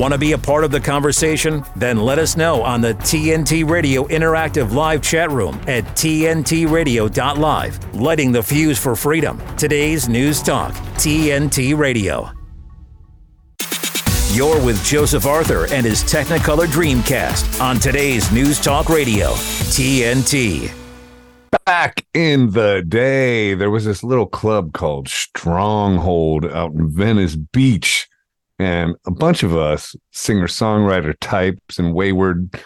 Want to be a part of the conversation? Then let us know on the TNT Radio Interactive Live chat room at TNTRadio.live. Lighting the fuse for freedom. Today's News Talk, TNT Radio. You're with Joseph Arthur and his Technicolor Dreamcast on today's News Talk Radio, TNT. Back in the day, there was this little club called Stronghold out in Venice Beach. And a bunch of us, singer songwriter types and wayward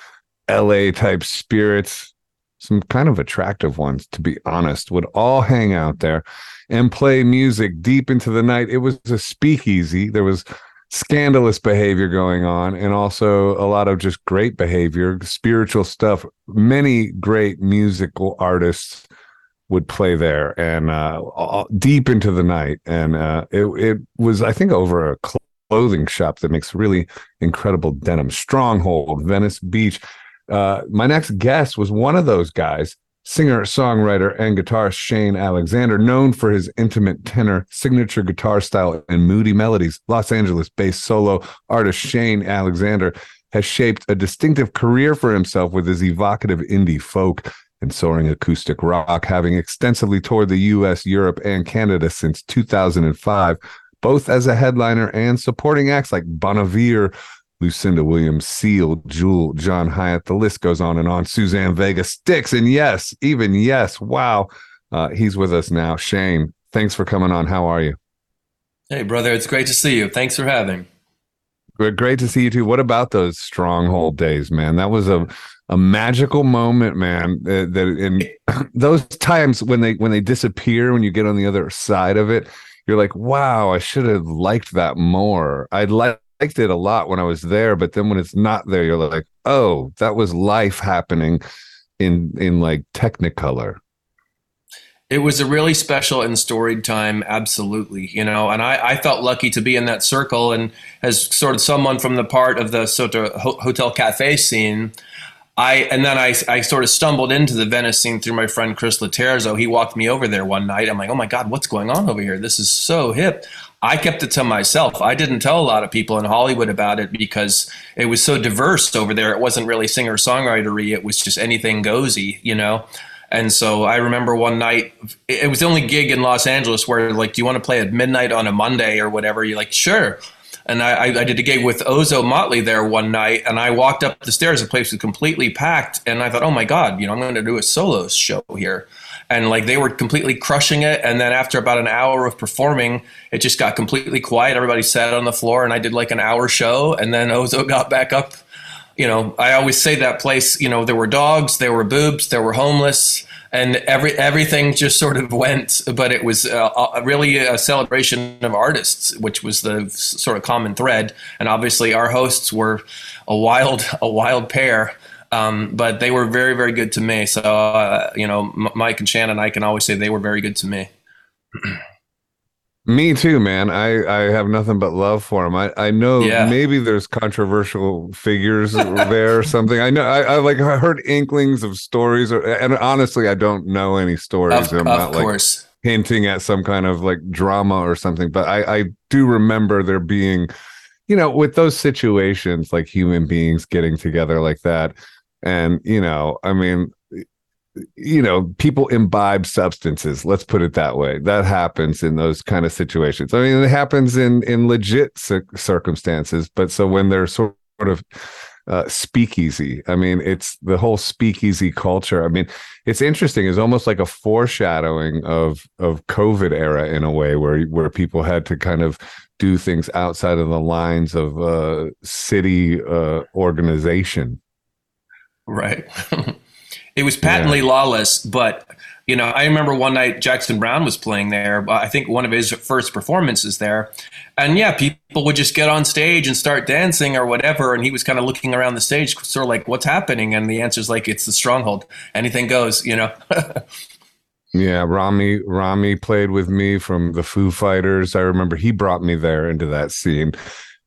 LA type spirits, some kind of attractive ones, to be honest, would all hang out there and play music deep into the night. It was a speakeasy. There was scandalous behavior going on and also a lot of just great behavior spiritual stuff many great musical artists would play there and uh, deep into the night and uh, it, it was i think over a clothing shop that makes really incredible denim. Stronghold venice beach. Uh, my next guest was one of those guys singer, songwriter, and guitarist Shane Alexander, known for his intimate tenor, signature guitar style, and moody melodies. Los Angeles based solo artist Shane Alexander has shaped a distinctive career for himself with his evocative indie folk and soaring acoustic rock, having extensively toured the US, Europe, and Canada since 2005, both as a headliner and supporting acts like Bon Iver, Lucinda Williams, Seal, Jewel, John Hiatt. The list goes on and on. Suzanne Vega, Styx, and yes, even yes. Wow. Uh, he's with us now. Shane, thanks for coming on. How are you? Hey, brother. It's great to see you. Thanks for having. Great to see you too. What about those stronghold days, man? That was a a magical moment, man. That, that in those times when they when they disappear, when you get on the other side of it, you're like, wow, I should have liked that more. I'd liked it a lot when I was there, but then when it's not there, you're like, oh, that was life happening in in like Technicolor. It was a really special and storied time, absolutely. You know, and I, I felt lucky to be in that circle, and as sort of someone from the part of the sort of hotel cafe scene. I and then I, I sort of stumbled into the Venice scene through my friend Chris Laterzo. He walked me over there one night. I'm like, oh my god, what's going on over here? This is so hip. I kept it to myself. I didn't tell a lot of people in Hollywood about it because it was so diverse over there. It wasn't really singer songwritery. It was just anything goesy, you know. And so I remember one night, it was the only gig in Los Angeles where like, do you want to play at midnight on a Monday or whatever? You're like, sure. And I, I did a gig with Ozomatli there one night, and I walked up the stairs. The place was completely packed, and I thought, oh my god, you know, I'm going to do a solo show here and like they were completely crushing it. And then after about an hour of performing, it just got completely quiet. Everybody sat on the floor, and I did like an hour show, and then Ozo got back up. You know, I always say that place. You know, there were dogs, there were boobs, there were homeless, and every everything just sort of went. But it was uh, really a celebration of artists, which was the sort of common thread. And obviously, our hosts were a wild a wild pair. Um, but they were very, very good to me. So, uh, you know, Mike and Shannon, I can always say they were very good to me. me too, man. I, I have nothing but love for them. I, I know yeah. maybe there's controversial figures there or something. I know I, I like I heard inklings of stories, or, and honestly, I don't know any stories. Of, I'm of not course. like hinting at some kind of like drama or something. But I, I do remember there being, you know, with those situations, like human beings getting together like that and, you know, I mean, you know, people imbibe substances. Let's put it that way. That happens in those kind of situations. I mean, it happens in in legit circumstances. But so when they're sort of uh, speakeasy, I mean, it's the whole speakeasy culture. I mean, it's interesting. It's almost like a foreshadowing of of COVID era in a way, where where people had to kind of do things outside of the lines of uh, city uh, organization Right. it was patently yeah. lawless, but you know, I remember one night Jackson Browne was playing there. Uh, I think one of his first performances there, and yeah, people would just get on stage and start dancing or whatever, and he was kind of looking around the stage, sort of like, "What's happening?" And the answer is like, "It's the stronghold. Anything goes," you know. yeah, Rami Rami played with me from the Foo Fighters. I remember he brought me there into that scene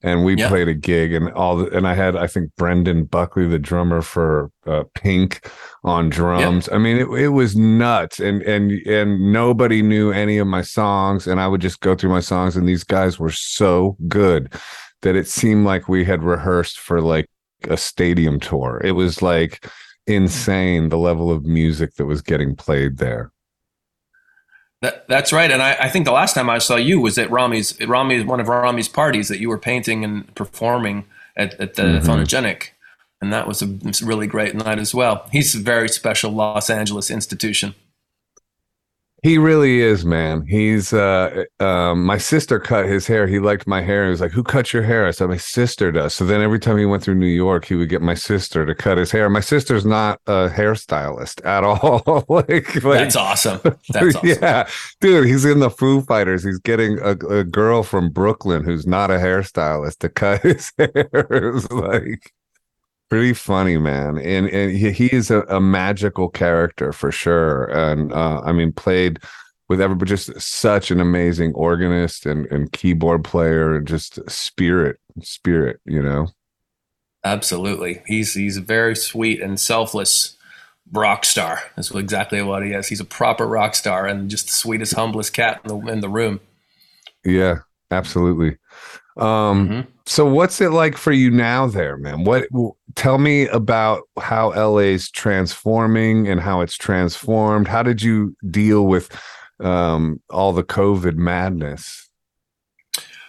and we yeah. played a gig and all the, and I had I think Brendan Buckley the drummer for uh, Pink on drums. Yeah. I mean it it was nuts and and and nobody knew any of my songs and I would just go through my songs and these guys were so good that it seemed like we had rehearsed for like a stadium tour. It was like insane the level of music that was getting played there. That, that's right, and I, I, think the last time I saw you was at Rami's Rami one of Rami's parties that you were painting and performing at, at the mm-hmm. Fonogenic, and that was a, was a really great night as well. He's a very special Los Angeles institution. He really is, man. He's uh um my sister cut his hair. He liked my hair. He was like, Who cut your hair? I said, My sister does. So then every time he went through New York, he would get my sister to cut his hair. My sister's not a hairstylist at all. like, like, That's awesome. That's awesome. Yeah. Dude, he's in the Foo Fighters. He's getting a, a girl from Brooklyn who's not a hairstylist to cut his hair. Like pretty funny man. And and he, he is a, a, magical character for sure. And uh, i mean played with everybody just such an amazing organist and, and keyboard player and just spirit spirit you know? Absolutely. He's he's a very sweet and selfless rock star. That's exactly what he is. He's a proper rock star and just the sweetest humblest cat in the in the room. Yeah absolutely. Um, mm-hmm. So, what's it like for you now, there, man? What? Tell me about how LA's transforming and how it's transformed. How did you deal with um, all the COVID madness?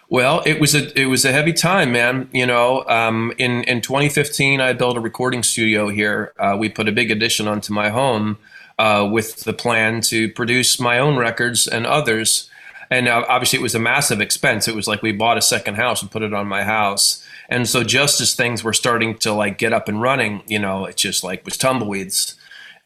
Well, it was a it was a heavy time, man. You know, um, in in 2015, I built a recording studio here. Uh, we put a big addition onto my home uh, with the plan to produce my own records and others and obviously it was a massive expense. It was like we bought a second house and put it on my house. And so just as things were starting to like get up and running you know it just like was tumbleweeds.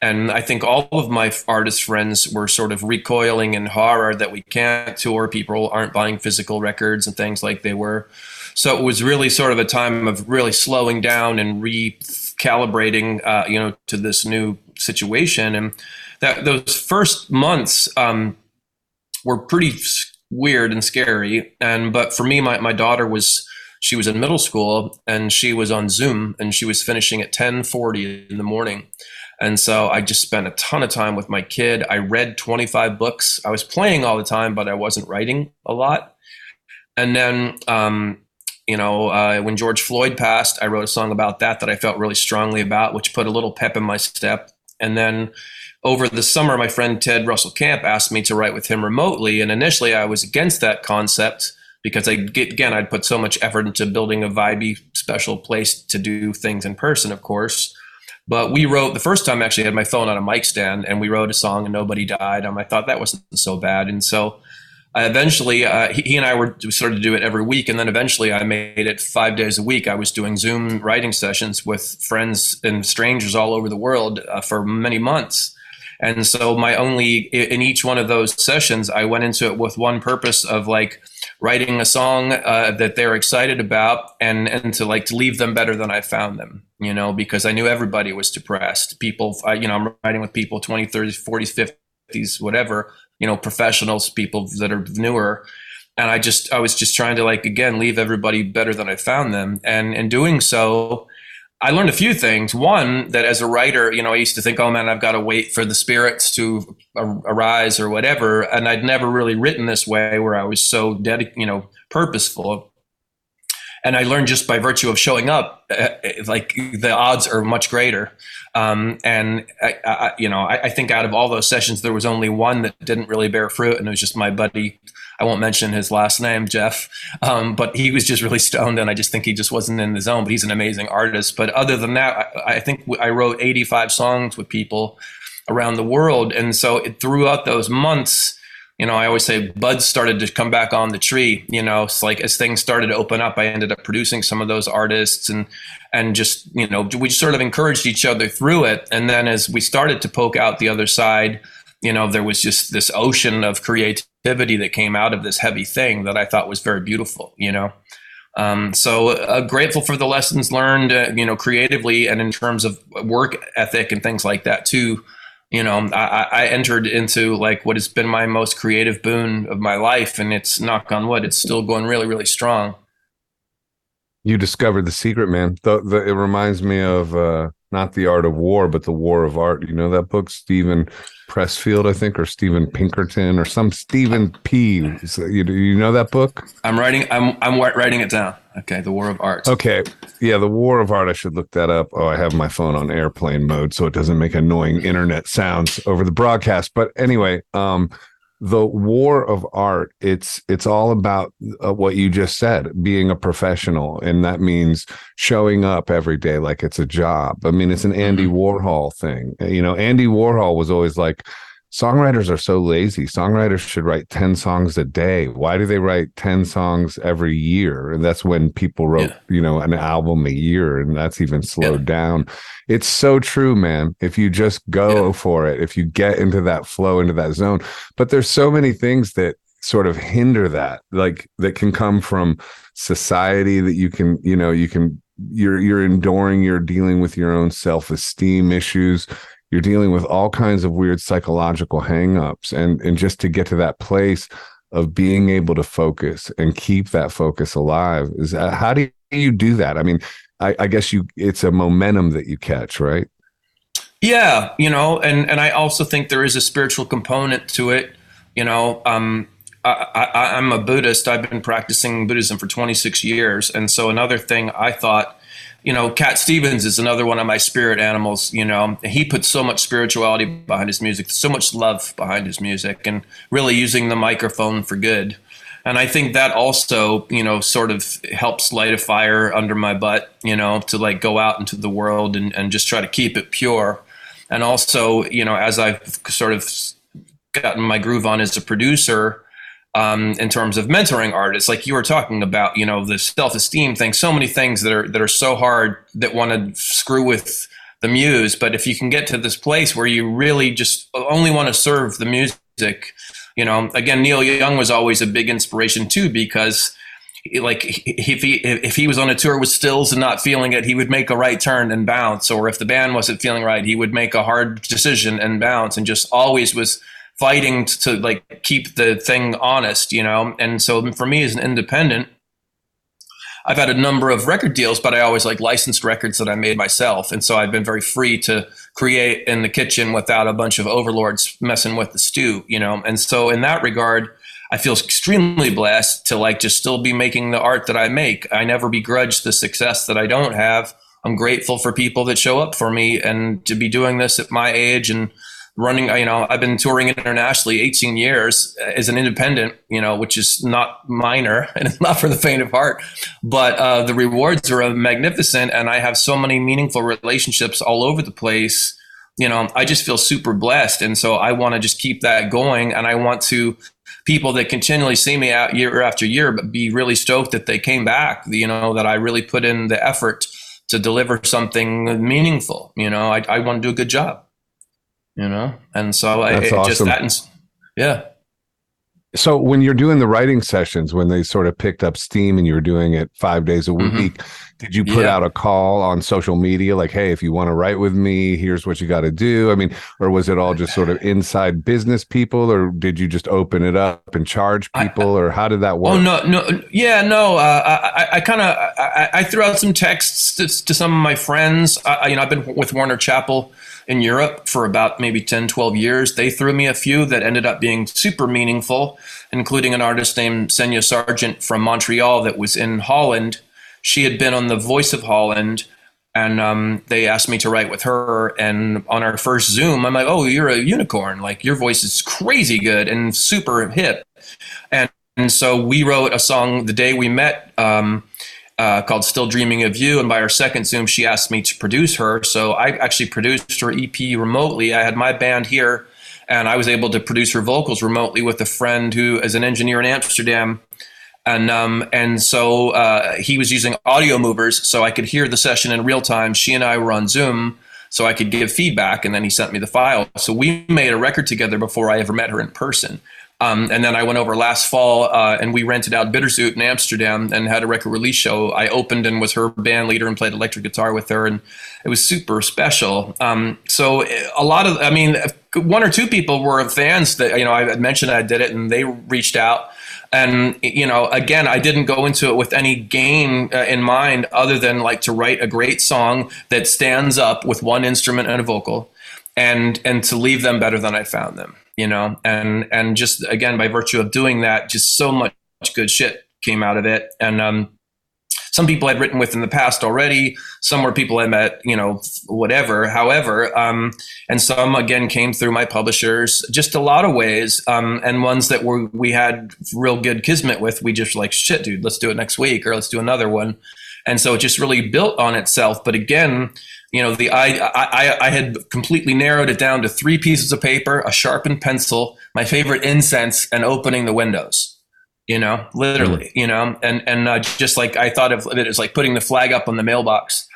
And i think all of my artist friends were sort of recoiling in horror that we can't tour. People aren't buying physical records and things like they were. So it was really sort of a time of really slowing down and recalibrating uh, you know to this new situation. And that those first months um, were pretty weird and scary. And but for me, my, my daughter was she was in middle school and she was on Zoom and she was finishing at 1040 in the morning. And so I just spent a ton of time with my kid. I read 25 books. I was playing all the time, but I wasn't writing a lot. And then, um, you know, uh, when George Floyd passed, I wrote a song about that that I felt really strongly about, which put a little pep in my step. And then over the summer, my friend Ted Russell Kamp asked me to write with him remotely. And initially, I was against that concept because I again I'd put so much effort into building a vibey special place to do things in person, of course. But we wrote the first time actually I had my phone on a mic stand and we wrote a song and nobody died. Um, I thought that wasn't so bad, and so I eventually uh, he, he, and I were we started to do it every week, and then eventually I made it five days a week. I was doing Zoom writing sessions with friends and strangers all over the world uh, for many months and so my only in each one of those sessions, I went into it with one purpose of like writing a song uh, that they're excited about and and to like to leave them better than I found them, you know, because I knew everybody was depressed. People, I, you know, I'm writing with people 20, 30s, 40s, 50s, whatever, you know, professionals, people that are newer and I just I was just trying to like again leave everybody better than I found them, and in doing so, I learned a few things. One, that as a writer, you know, I used to think, oh man, I've got to wait for the spirits to arise or whatever. And I'd never really written this way where I was so dedicated, you know, purposeful. And I learned just by virtue of showing up, uh, like the odds are much greater. Um, and I, I, you know, I, I think out of all those sessions, there was only one that didn't really bear fruit, and it was just my buddy I won't mention his last name, Jeff, um, but he was just really stoned, and I just think he just wasn't in the zone. But he's an amazing artist. But other than that, I, I think I wrote 85 songs with people around the world, and so it, throughout those months, you know, I always say buds started to come back on the tree. You know, it's like as things started to open up, I ended up producing some of those artists, and and just you know, we just sort of encouraged each other through it. And then as we started to poke out the other side you know, there was just this ocean of creativity that came out of this heavy thing that I thought was very beautiful, you know. Um, so uh, grateful for the lessons learned, uh, you know, creatively and in terms of work ethic and things like that too. You know, I, I, entered into like what has been my most creative boon of my life, and it's knock on wood, it's still going really, really strong. You discovered the secret, man. The, the, it reminds me of uh, not the art of war, but the war of art. You know that book, Steven Pressfield, I think, or Stephen Pinkerton, or some Stephen P. You, you know that book? I'm writing. I'm I'm writing it down. Okay, the War of Art. Okay, yeah, the War of Art. I should look that up. Oh, I have my phone on airplane mode, so it doesn't make annoying internet sounds over the broadcast. But anyway, um, the war of art it's it's all about uh, what you just said being a professional and that means showing up every day like it's a job i mean it's an andy mm-hmm. warhol thing you know andy warhol was always like songwriters are so lazy. Songwriters should write 10 songs a day. Why do they write 10 songs every year? And that's when people wrote, yeah. you know, an album a year and that's even slowed yeah. down. It's so true, man. If you just go yeah. for it, if you get into that flow, into that zone. But there's so many things that sort of hinder that, like that can come from society that you can, you know, you can you're you're enduring you're dealing with your own self-esteem issues you're dealing with all kinds of weird psychological hangups and and just to get to that place of being able to focus and keep that focus alive is that, how do you do that i mean I, I guess you it's a momentum that you catch right yeah you know and and i also think there is a spiritual component to it you know um I, I, I'm a Buddhist. I've been practicing Buddhism for 26 years. And so, another thing I thought you know, Cat Stevens is another one of my spirit animals. You know, he puts so much spirituality behind his music, so much love behind his music, and really using the microphone for good. And I think that also, you know, sort of helps light a fire under my butt, you know, to like go out into the world and, and just try to keep it pure. And also, you know, as I've sort of gotten my groove on as a producer, um, in terms of mentoring artists, like you were talking about, you know, the self-esteem thing, so many things that are that are so hard that want to screw with the muse. But if you can get to this place where you really just only want to serve the music, you know, again, Neil Young was always a big inspiration too, because like if he if he was on a tour with Stills and not feeling it, he would make a right turn and bounce. Or if the band wasn't feeling right, he would make a hard decision and bounce, and just always was fighting to, like keep the thing honest, you know. And so for me as an independent, I've had a number of record deals, but I always like licensed records that I made myself. And so I've been very free to create in the kitchen without a bunch of overlords messing with the stew, you know. And so in that regard, I feel extremely blessed to like just still be making the art that I make. I never begrudge the success that I don't have. I'm grateful for people that show up for me and to be doing this at my age and running you know i've been touring internationally 18 years as an independent you know which is not minor and it's not for the faint of heart but uh, the rewards are magnificent and i have so many meaningful relationships all over the place. You know i just feel super blessed and so i want to just keep that going and i want to people that continually see me out year after year but be really stoked that they came back you know that i really put in the effort to deliver something meaningful you know i, I want to do a good job you know and so I, it, awesome. just that yeah so when you're doing the writing sessions when they sort of picked up steam and you were doing it five days a mm-hmm. week mm-hmm. did you put yeah. out a call on social media like hey if you want to write with me here's what you got to do i mean or was it all just sort of inside business people or did you just open it up and charge people I, or how did that work oh no no yeah no uh, i, I kind of I, I, threw out some texts to, to some of my friends I, you know i've been with warner chappell in Europe for about maybe 10, 12 years. They threw me a few that ended up being super meaningful, including an artist named Senya Sargent from Montreal that was in Holland. She had been on The Voice of Holland, and um, they asked me to write with her. And on our first Zoom, I'm like, oh, you're a unicorn. Like, your voice is crazy good and super hip. And, and so we wrote a song the day we met. Um, uh, called Still Dreaming of You. And by our second Zoom, she asked me to produce her. So I actually produced her EP remotely. I had my band here, and I was able to produce her vocals remotely with a friend who is an engineer in Amsterdam. And um, and so uh, he was using Audiomovers so I could hear the session in real time. She and I were on Zoom, so I could give feedback, and then he sent me the file. So we made a record together before I ever met her in person. Um, and then I went over last fall uh, and we rented out Bitterzoet in Amsterdam and had a record release show. I opened and was her band leader and played electric guitar with her, and it was super special. Um, so a lot of, I mean, one or two people were fans that you know I mentioned I did it, and they reached out. and you know again i didn't go into it with any gain uh, in mind other than like to write a great song that stands up with one instrument and a vocal and and to leave them better than i found them you know and and just again by virtue of doing that just so much good shit came out of it and um some people I'd written with in the past already. Some were people I met, you know, whatever. However, um, and some again came through my publishers. Just a lot of ways, um, and ones that were we had real good kismet with. We just like shit, dude. Let's do it next week, or let's do another one. And so it just really built on itself. But again, you know, the I, I I had completely narrowed it down to three pieces of paper, a sharpened pencil, my favorite incense, and opening the windows you know, literally, mm-hmm. you know, and and uh, just like I thought of it as like putting the flag up on the mailbox.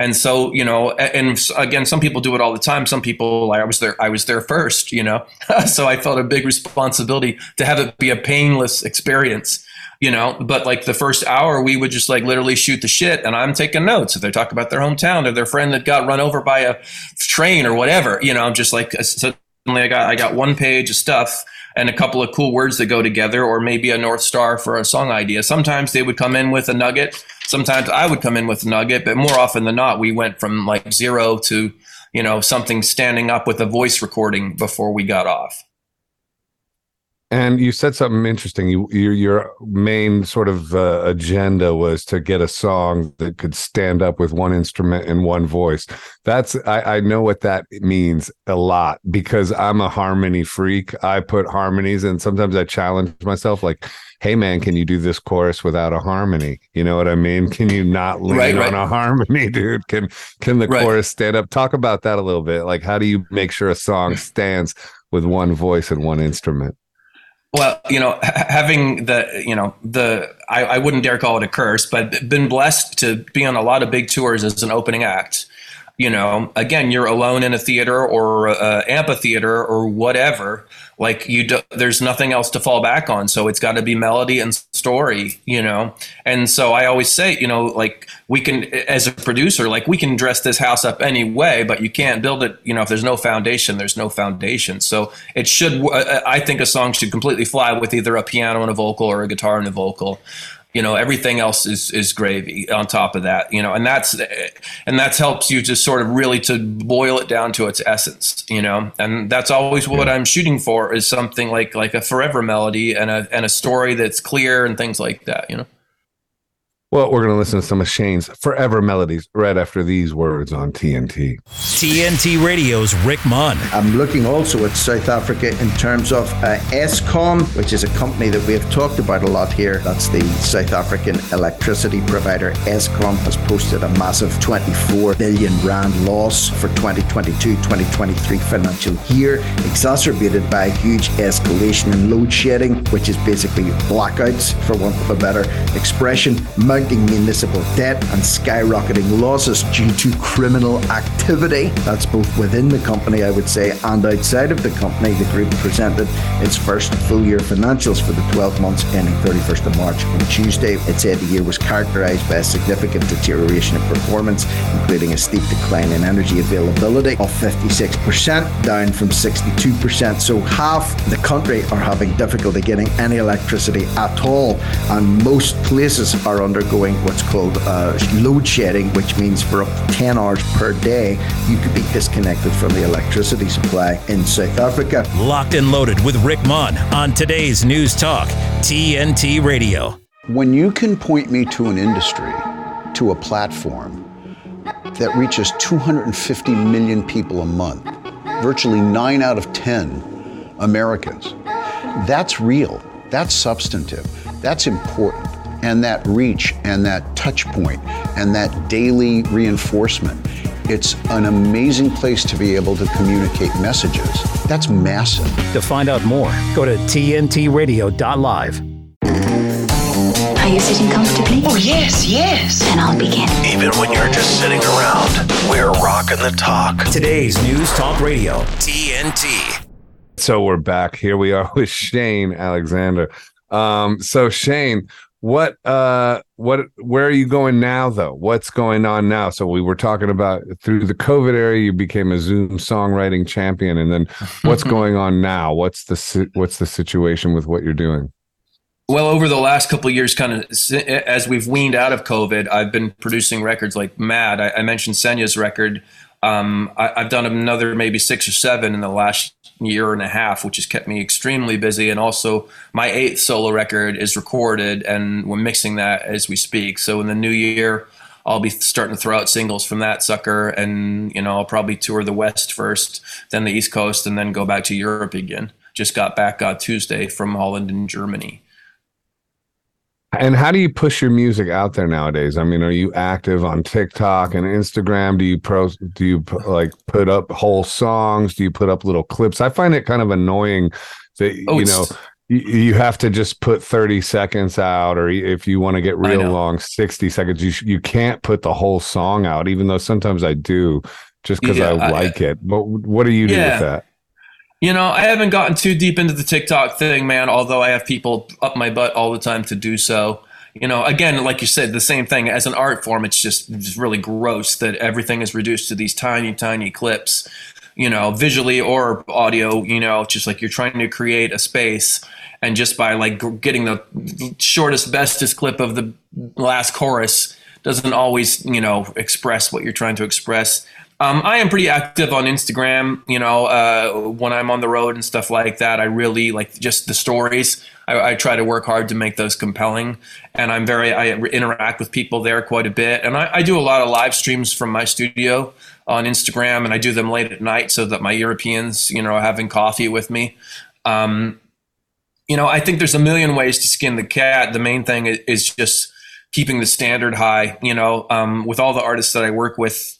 And so, you know, and again, some people do it all the time. Some people, I was there, I was there first, you know, so I felt a big responsibility to have it be a painless experience, you know. But like the first hour, we would just like literally shoot the shit, and I'm taking notes. If they talk about their hometown or their friend that got run over by a train or whatever, you know, I'm just like uh, suddenly I got I got one page of stuff and a couple of cool words that go together, or maybe a North Star for a song idea. Sometimes they would come in with a nugget. Sometimes I would come in with a nugget, but more often than not, we went from like zero to, you know, something standing up with a voice recording before we got off. And you said something interesting. You, your, your main sort of uh, agenda was to get a song that could stand up with one instrument and one voice. That's I, I know what that means a lot because I'm a harmony freak. I put harmonies, and sometimes I challenge myself, like, "Hey, man, can you do this chorus without a harmony? You know what I mean? Can you not lean right, right. on a harmony, dude? Can can the right. chorus stand up? Talk about that a little bit. Like, how do you make sure a song stands with one voice and one instrument? Well, you know, having the, you know, the, I, I, wouldn't dare call it a curse, but been blessed to be on a lot of big tours as an opening act. You know, again, you're alone in a theater or a amphitheater or whatever like you do, there's nothing else to fall back on. So it's got to be melody and story you know? And so i always say you know like we can as a producer like we can dress this house up any way but you can't build it you know if there's no foundation there's no foundation. So it should uh, uh, i think a song should completely fly with either a piano and a vocal or a guitar and a vocal you know everything else is is gravy on top of that you know and that's and that's helps you to sort of really to boil it down to its essence you know and that's always what i'm shooting for is something like like a forever melody and a and a story that's clear and things like that you know well, we're going to listen to some of Shane's Forever Melodies right after these words on TNT. TNT Radio's Rick Munn. I'm looking also at South Africa in terms of uh, Eskom, which is a company that we have talked about a lot here. That's the South African electricity provider. Eskom has posted a massive 24 billion rand loss for 2022-2023 financial year, exacerbated by a huge escalation in load shedding, which is basically blackouts, for want of a better expression mounting municipal debt and skyrocketing losses due to criminal activity. That's both within the company, I would say, and outside of the company. The group presented its first full year financials for the 12 months ending 31st of March on Tuesday. It said the year was characterized by a significant deterioration in performance, including a steep decline in energy availability of 56%, down from 62%. So half the country are having difficulty getting any electricity at all, and most places are undergoing undergoing what's called uh, load shedding, which means for up to 10 hours per day, you could be disconnected from the electricity supply in South Africa. Locked and loaded with Rick Munn on today's News Talk, TNT Radio. When you can point me to an industry, to a platform that reaches 250 million people a month, virtually 9 out of 10 Americans, that's real. That's substantive. That's important and that reach and that touch point and that daily reinforcement. It's an amazing place to be able to communicate messages. That's massive. To find out more, go to tntradio.live. Are you sitting comfortably? Oh, yes, yes. Then I'll begin. Even when you're just sitting around, we're rocking the talk. Today's News Talk Radio, TNT. So we're back. Here we are with Shane Alexander. Um, so Shane, what uh what where are you going now though what's going on now so we were talking about through the covid era you became a zoom songwriting champion and then what's going on now what's the what's the situation with what you're doing Well, over the last couple of years, kind of as we've weaned out of COVID, I've been producing records like mad. I, I mentioned Senya's record. Um, I, have done another maybe six or seven in the last year and a half, which has kept me extremely busy. And also, my eighth solo record is recorded, and we're mixing that as we speak. So in the new year, I'll be starting to throw out singles from that sucker, and you know I'll probably tour the West first, then the East Coast, and then go back to Europe again. Just got back on Tuesday from Holland and Germany. And how do you push your music out there nowadays? I mean, are you active on TikTok and Instagram? Do you pro do you like put up whole songs? Do you put up little clips? I find it kind of annoying that oh, you know you have to just put 30 seconds out or if you want to get real long 60 seconds you you can't put the whole song out even though sometimes I do just because yeah, I like I, it but what do you do with that you know I haven't gotten too deep into the TikTok thing man although I have people up my butt all the time to do so. You know again like you said the same thing. As an art form it's just it's really gross that everything is reduced to these tiny tiny clips you know, visually or audio, you know, just like you're trying to create a space. And just by like getting the shortest, bestest clip of the last chorus doesn't always, you know, express what you're trying to express. Um, I am pretty active on Instagram, you know, uh, when I'm on the road and stuff like that. I really like just the stories. I, I, try to work hard to make those compelling, and I'm very I interact with people there quite a bit, and I, I do a lot of live streams from my studio on Instagram, and I do them late at night so that my Europeans, you know, are having coffee with me. Um, you know, I think there's a million ways to skin the cat. The main thing is just keeping the standard high. You know, um, with all the artists that I work with,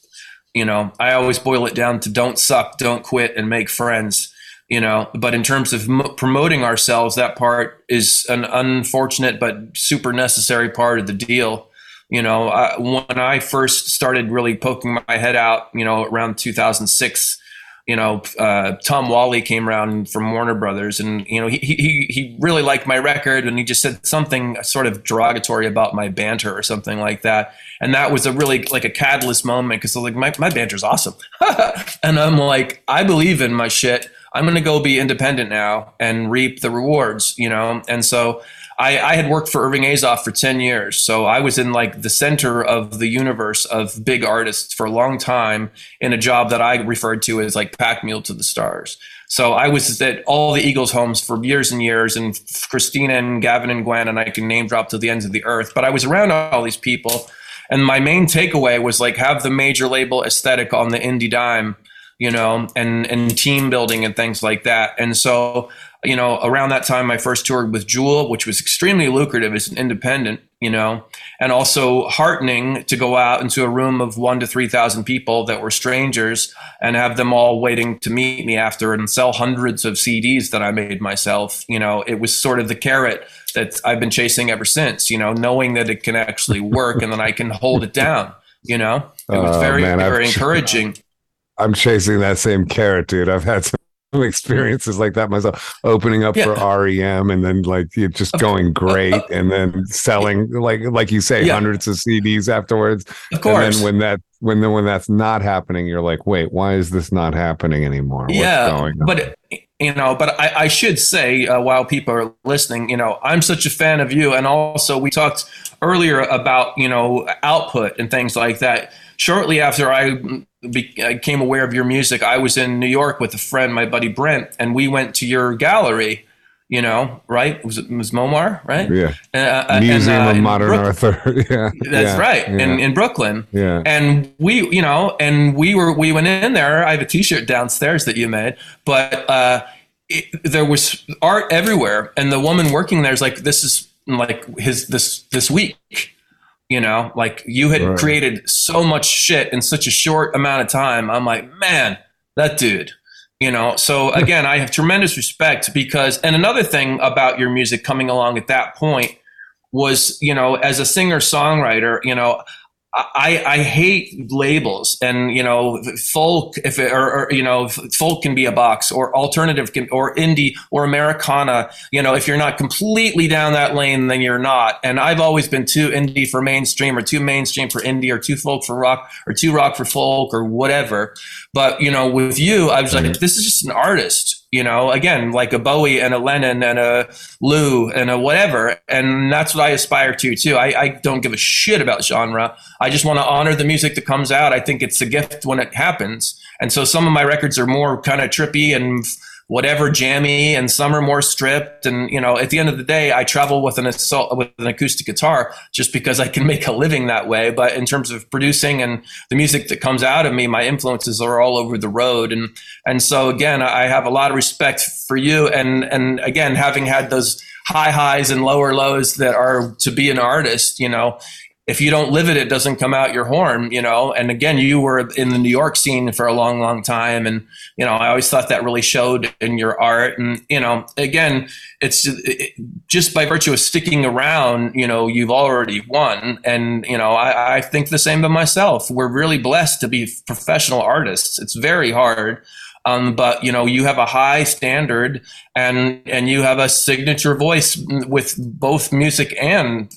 you know, I always boil it down to don't suck, don't quit, and make friends. You know, but in terms of m- promoting ourselves, that part is an unfortunate but super necessary part of the deal. You know, uh, when I first started really poking my head out, you know, around 2006, you know, uh, Tom Whalley came around from Warner Brothers, and you know, he he he really liked my record, and he just said something sort of derogatory about my banter or something like that, and that was a really like a catalyst moment because like my my banter's awesome, and I'm like, I believe in my shit. I'm gonna go be independent now and reap the rewards, you know, and so I, I had worked for Irving Azoff for 10 years. So I was in like the center of the universe of big artists for a long time in a job that I referred to as like pack mule to the stars. So I was at all the Eagles homes for years and years, and Christina and Gavin and Gwen, and I can name drop to the ends of the earth. But I was around all these people, and my main takeaway was like have the major label aesthetic on the indie dime, you know, and and team building and things like that. And so you know, around that time, I first toured with Jewel, which was extremely lucrative as an independent, you know, and also heartening to go out into a room of one to 3,000 people that were strangers and have them all waiting to meet me after and sell hundreds of CDs that I made myself. You know, it was sort of the carrot that I've been chasing ever since, you know, knowing that it can actually work and then I can hold it down, you know, it was oh, very, man, very I've, encouraging. I'm chasing that same carrot, dude. I've had some experiences like that myself. Opening up yeah. for REM and then like you just going great and then selling like like you say yeah. hundreds of CDs afterwards. Of course and then when that when then when that's not happening you're like wait why is this not happening anymore? What's yeah but you know but I, I should say uh, while people are listening you know I'm such a fan of you. And also we talked earlier about you know output and things like that. Shortly after I became aware of your music, I was in New York with a friend, my buddy Brent, and we went to your gallery. You know, right? Was it was Momar, right? Yeah. Uh, uh Museum and, uh, of Modern Brook- Art. yeah. That's yeah. right. Yeah. In in Brooklyn. Yeah. And we, you know, and we were we went in there. I have a T-shirt downstairs that you made, but uh, it, there was art everywhere, and the woman working there is like, "This is like his this this week." You know like you had right. created so much shit in such a short amount of time i'm like man that dude you know so again i have tremendous respect because and another thing about your music coming along at that point was you know as a singer songwriter you know I, I hate labels and you know folk if it, or, or, you know folk can be a box or alternative can or indie or Americana. You know if you're not completely down that lane then you're not. And I've always been too indie for mainstream or too mainstream for indie or too folk for rock or too rock for folk or whatever. But you know with you I was like mm-hmm. this is just an artist you know, again, like a Bowie and a Lennon and a Lou and a whatever. And that's what I aspire to too. I, I don't give a shit about genre. I just want to honor the music that comes out. I think it's a gift when it happens. And so some of my records are more kind of trippy and whatever jammy and some are more stripped. And you know at the end of the day i travel with an assault with an acoustic guitar just because i can make a living that way. But in terms of producing and the music that comes out of me my influences are all over the road. And and so again i have a lot of respect for you. And and again having had those high highs and lower lows that are to be an artist you know if you don't live it, it doesn't come out your horn, you know. And again, you were in the New York scene for a long, long time, and you know, I always thought that really showed in your art. And you know, again, it's it, just by virtue of sticking around, you know, you've already won. And you know, I, I think the same of myself. We're really blessed to be professional artists. It's very hard. Um, but you know you have a high standard and and you have a signature voice with both music and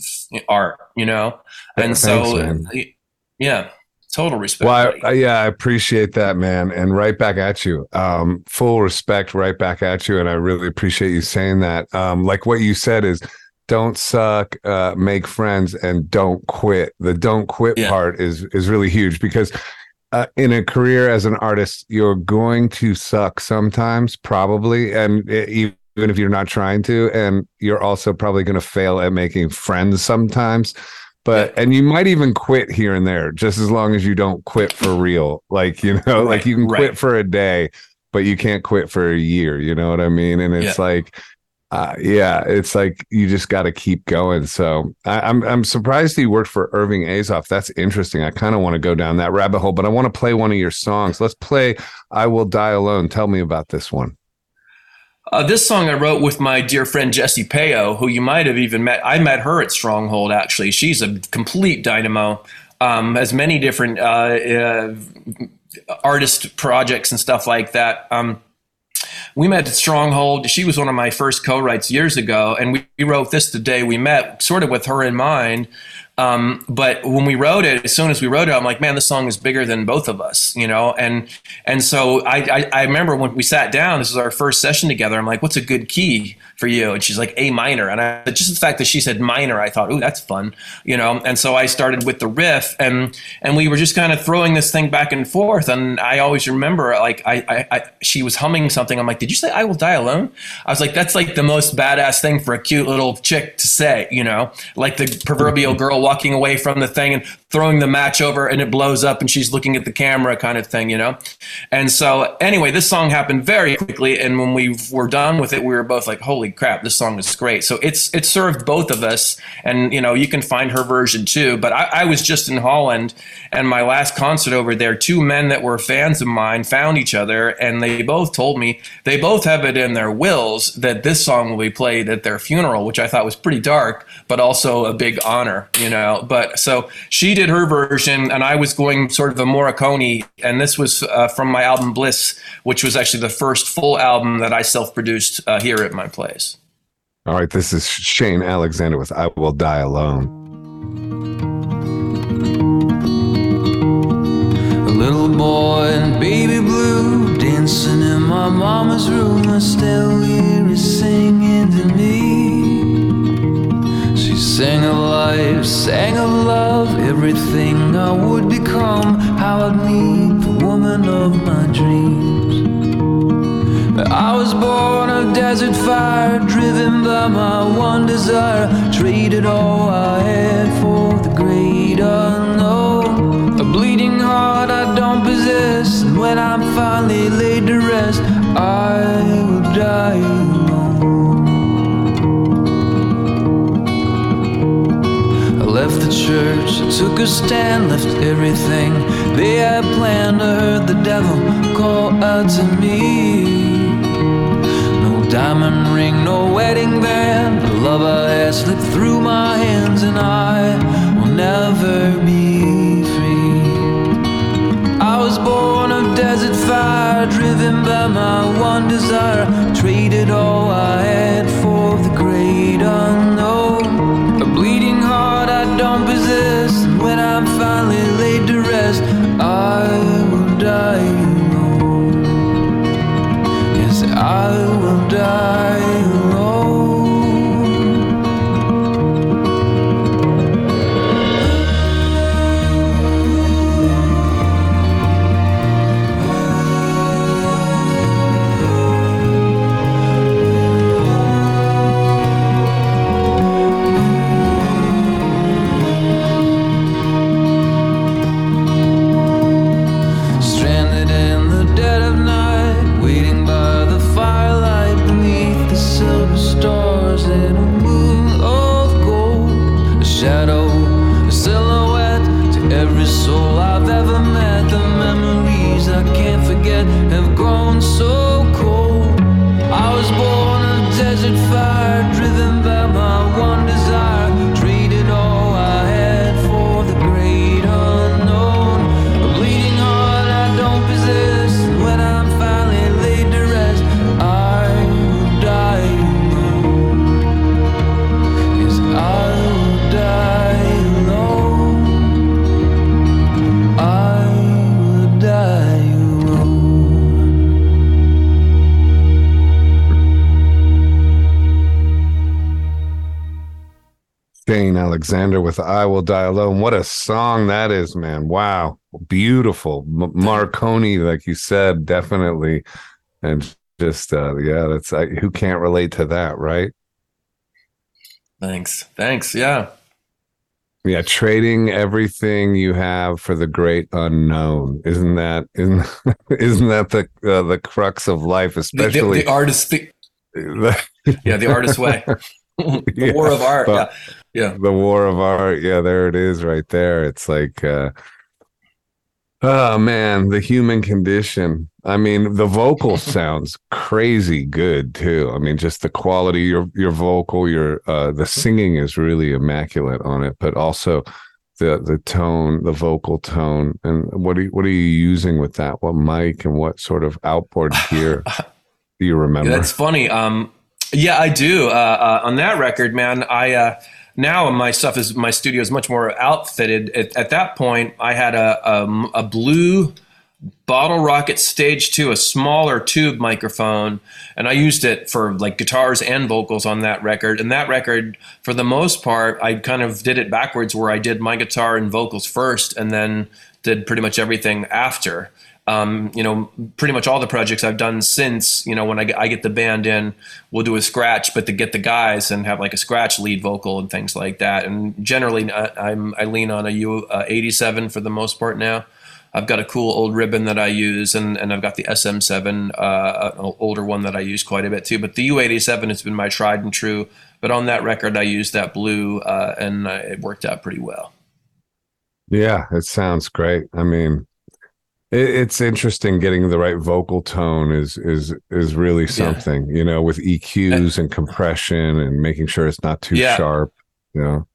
art you know and so, yeah, total respect. Well, I, yeah, I appreciate that, man. And right back at you. Um, full respect, right back at you. And I really appreciate you saying that. Um, like what you said is, don't suck, uh, make friends, and don't quit. The don't quit yeah. part is is really huge because uh, in a career as an artist, you're going to suck sometimes, probably, and it, even if you're not trying to, and you're also probably going to fail at making friends sometimes. But and you might even quit here and there just as long as you don't quit for real. Like you know right, like you can quit for a day but you can't quit for a year you know what i mean? And it's yeah. like uh, yeah it's like you just got to keep going. So I, am I'm, I'm surprised he worked for irving azoff. That's interesting. I kind of want to go down that rabbit hole but i want to play one of your songs. Let's play i will die alone. Tell me about this one uh, this song I wrote with my dear friend Jessie Payo, who you might have even met. I met her at Stronghold, actually. She's a complete dynamo, um, has many different uh, uh, artist projects and stuff like that. Um, we met at Stronghold. She was one of my first co-writes years ago, and we, we wrote this the day we met, sort of with her in mind. Um, but when we wrote it, as soon as we wrote it, I'm like, man, this song is bigger than both of us, you know. And and so I, I, I remember when we sat down. This was our first session together. I'm like, what's a good key for you? And she's like, A minor. And I just the fact that she said minor, I thought, ooh, that's fun, you know. And so I started with the riff, and and we were just kind of throwing this thing back and forth. And I always remember, like, I, I, I she was humming something. I'm like, did you say I will die alone? I was like, that's like the most badass thing for a cute little chick to say, you know, like the proverbial girl walking away from the thing and throwing the match over and it blows up and she's looking at the camera kind of thing, you know? And so anyway, this song happened very quickly. And when we were done with it, we were both like, holy crap, this song is great. So it's, it served both of us. And, you know, you can find her version too. But I, I was just in Holland and my last concert over there, two men that were fans of mine found each other and they both told me they both have it in their wills that this song will be played at their funeral, which I thought was pretty dark, but also a big honor, you know? But so she did her version, and I was going sort of a Morricone, and this was uh, from my album Bliss, which was actually the first full album that I self-produced uh, here at my place. All right, this is Shane Alexander with "I Will Die Alone." A little boy in baby blue dancing in my mama's room. I still hear her singing to me. She sang of life, sang of love, everything I would become, how I'd meet the woman of my dreams. I was born of desert fire, driven by my one desire, traded all I had for the great unknown. A bleeding heart I don't possess, and when I'm finally laid to rest, I will die. I left the church, I took a stand, left everything they had planned. to hurt the devil call out to me. Diamond ring, no wedding band. The love I had slipped through my hands, and I will never be free. I was born of desert fire, driven by my one desire. Traded all I had for the great unknown. A bleeding heart I don't possess. And when I'm finally laid to rest, I will die I die Alexander with I Will Die Alone. What a song that is, man. Wow. Beautiful. M- Marconi, like you said, definitely. And just, uh, yeah, that's, I, who can't relate to that, right? Thanks. Thanks. Yeah. Yeah, trading everything you have for the great unknown. Isn't that isn't isn't that the uh, the crux of life, The, the, especially the artist, the, the, yeah, the artist way. the Yeah, war of art. but- yeah. Yeah. the war of art. Yeah, there it is right there. It's like uh oh man, the human condition. I mean, the vocal sounds crazy good too. I mean, just the quality, your your vocal, your uh the singing is really immaculate on it, but also the the tone, the vocal tone. And what are you, what are you using with that? What mic and what sort of outboard gear do you remember? That's funny. Um, yeah, I do. Uh, uh, on that record, man, I uh, now my stuff is my studio is much more outfitted. At, at that point, I had a, a a blue bottle rocket stage two, a smaller tube microphone, and I used it for like guitars and vocals on that record. And that record, for the most part, I kind of did it backwards, where I did my guitar and vocals first, and then did pretty much everything after. Um, you know, pretty much all the projects I've done since, you know, when I get, I get the band in, we'll do a scratch, but to get the guys and have like a scratch lead vocal and things like that. And generally, I, I'm I lean on a U87 for the most part now. I've got a cool old ribbon that I use, and, and I've got the SM7, uh, an older one that I use quite a bit too. But the U87 has been my tried and true. But on that record, I used that blue, uh, and uh, it worked out pretty well. Yeah, it sounds great. I mean, it's interesting getting the right vocal tone is is is really something, you know, with EQs and compression and making sure it's not too Yeah. sharp, you know.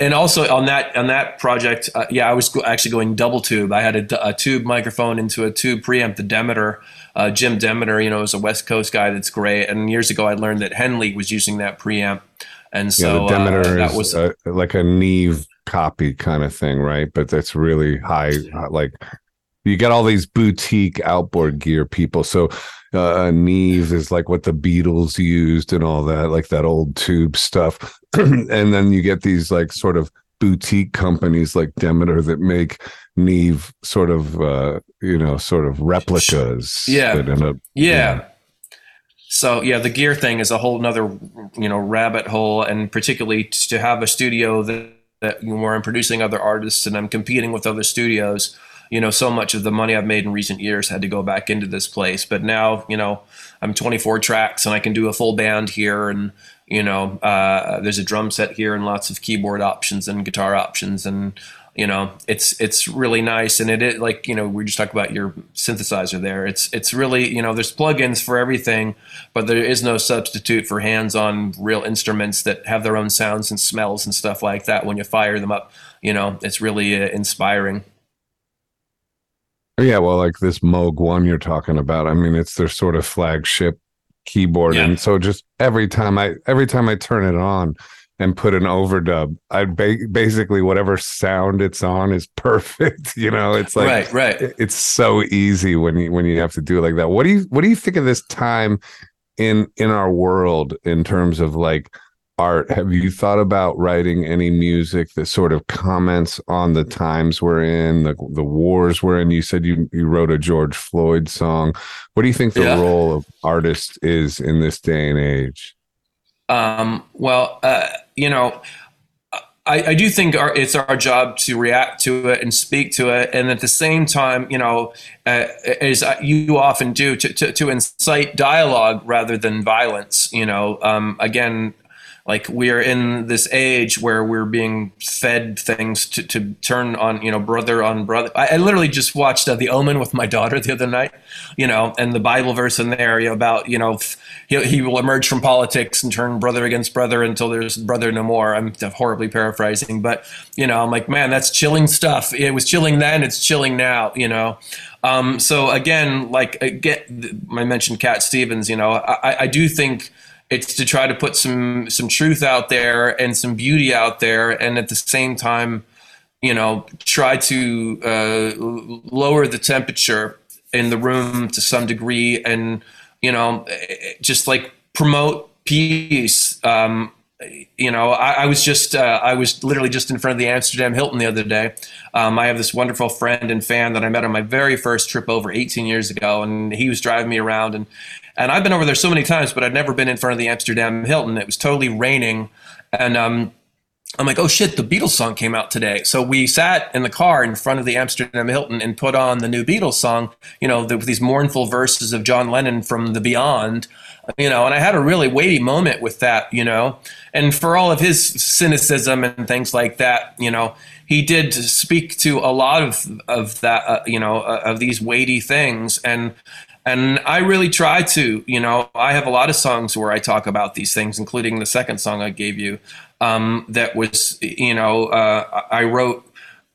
and also on that on that project, uh, yeah, I was actually going double tube. I had a tube microphone into a tube preamp, the Demeter. Uh, Jim Demeter, you know, is a West Coast guy that's great. And years ago, I learned that Henley was using that preamp, and so yeah, the Demeter uh, that is was uh, like a Neve copy kind of thing, right? But that's really high uh, like you get all these boutique outboard gear people. So uh, a Neve is like what the Beatles used and all that, like that old tube stuff. and then you get these like sort of boutique companies like Demeter that make Neve sort of uh, you know sort of replicas. Yeah. up Yeah. So yeah, the gear thing is a whole nother, you know, rabbit hole, and particularly to have a studio that, that you know, where I'm producing other artists and I'm competing with other studios. You know, so much of the money I've made in recent years had to go back into this place. But now, you know, I'm 24 tracks and I can do a full band here, and you know, uh, there's a drum set here and lots of keyboard options and guitar options, and you know it's it's really nice. And it is like you know we just talked about your synthesizer there. It's it's really you know there's plugins for everything but there is no substitute for hands-on real instruments that have their own sounds and smells and stuff like that. When you fire them up you know it's really uh, inspiring Yeah, well, like this Moog One you're talking about. I mean, it's their sort of flagship keyboard, Yeah. and so just every time I every time I turn it on and put an overdub, I ba- basically whatever sound it's on is perfect. You know, it's like right right it- it's so easy when you when you have to do it like that. What do you what do you think of this time in in our world in terms of like art have you thought about writing any music that sort of comments on the times we're in the, the wars we're in you said you, you wrote a george floyd song what do you think the yeah. role of artist is in this day and age um, well uh, you know I, I, do think our, it's our job to react to it and speak to it, and at the same time, you know, uh, as you often do, to, to, to, incite dialogue rather than violence. You know, um, again, like we are in this age where we're being fed things to, to turn on you know brother on brother. I, I literally just watched uh, the omen with my daughter the other night you know and the bible verse in there you know, about you know he, he will emerge from politics and turn brother against brother until there's brother no more. I'm horribly paraphrasing but you know i'm like man that's chilling stuff. It was chilling then it's chilling now you know? Um, so again like again i mentioned cat stevens you know I, I do think it's to try to put some some truth out there and some beauty out there, and at the same time, you know, try to uh, lower the temperature in the room to some degree, and you know, just like promote peace. Um, you know, I, I was just uh, I was literally just in front of the Amsterdam Hilton the other day. Um, I have this wonderful friend and fan that I met on my very first trip over 18 years ago, and he was driving me around and and I've been over there so many times, but I'd never been in front of the Amsterdam Hilton. It was totally raining. And um, I'm like, oh shit, the Beatles song came out today. So we sat in the car in front of the Amsterdam Hilton and put on the new Beatles song, you know, the, these mournful verses of John Lennon from the Beyond, you know, and I had a really weighty moment with that, you know. And for all of his cynicism and things like that, you know, he did speak to a lot of of that, uh, you know, uh, of these weighty things. And and I really try to, you know, I have a lot of songs where I talk about these things, including the second song I gave you. Um, that was, you know, uh, I wrote.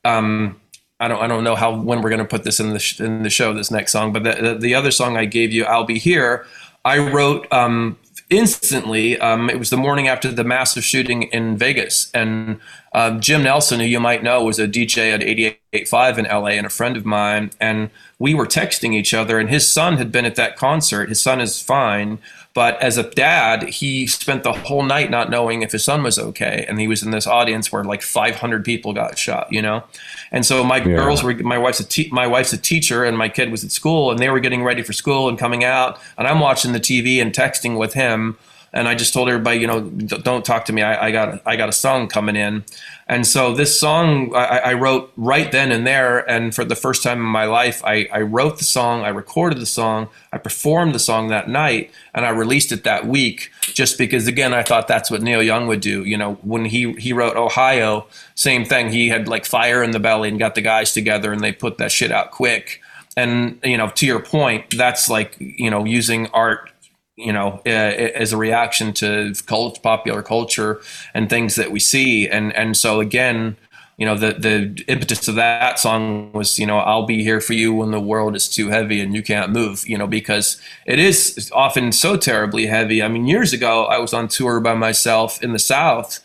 Um, I don't, I don't know how when we're going to put this in the sh- in the show. This next song, but the, the other song I gave you, "I'll Be Here," I wrote um, instantly. Um, it was the morning after the massive shooting in Vegas, and uh, Jim Nelson, who you might know, was a DJ at 88.5 in LA and a friend of mine. And we were texting each other, and his son had been at that concert. His son is fine. But as a dad, he spent the whole night not knowing if his son was okay. And he was in this audience where like 500 people got shot, you know? And so my yeah. girls were, my wife's, a te- my wife's a teacher and my kid was at school and they were getting ready for school and coming out. And I'm watching the TV and texting with him and I just told everybody, you know, don't talk to me. I, I got I got a song coming in, and so this song I, I, wrote right then and there. And for the first time in my life, I, I wrote the song, I recorded the song, I performed the song that night, and I released it that week. Just because, again, I thought that's what Neil Young would do. You know, when he he wrote Ohio, same thing. He had like fire in the belly and got the guys together, and they put that shit out quick. And you know, to your point, that's like you know using art you know, uh, as a reaction to cult, popular culture and things that we see. And and so again, you know, the the impetus of that song was, you know, I'll be here for you when the world is too heavy and you can't move. You know, because it is often so terribly heavy. I mean, years ago, I was on tour by myself in the South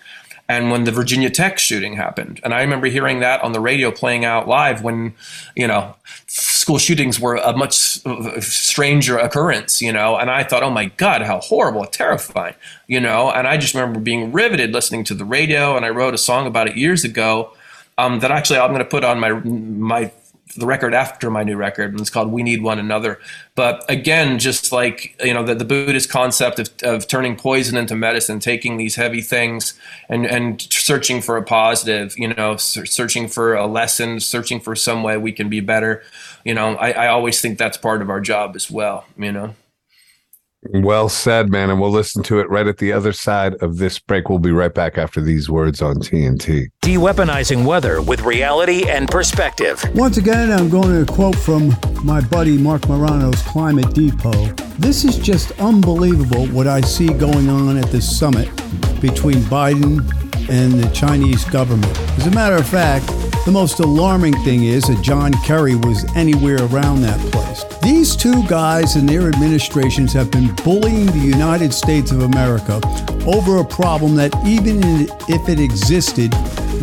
and when the Virginia Tech shooting happened. And I remember hearing that on the radio playing out live when, you know, school shootings were a much stranger occurrence, you know, and I thought, oh my God, how horrible, terrifying, you know, and I just remember being riveted listening to the radio. And I wrote a song about it years ago. Um, that actually I'm going to put on my my the record after my new record, and it's called "We Need One Another." But again, just like you know, the, the Buddhist concept of, of turning poison into medicine, taking these heavy things and and searching for a positive, you know, searching for a lesson, searching for some way we can be better. You know, I, I always think that's part of our job as well. You know. Well said, man. And we'll listen to it right at the other side of this break. We'll be right back after these words on TNT. De-weaponizing weather with reality and perspective. Once again, I'm going to quote from my buddy Marc Morano's Climate Depot. This is just unbelievable what I see going on at this summit between Biden and the Chinese government. As a matter of fact, the most alarming thing is that John Kerry was anywhere around that place. These two guys and their administrations have been bullying the United States of America over a problem that, even if it existed,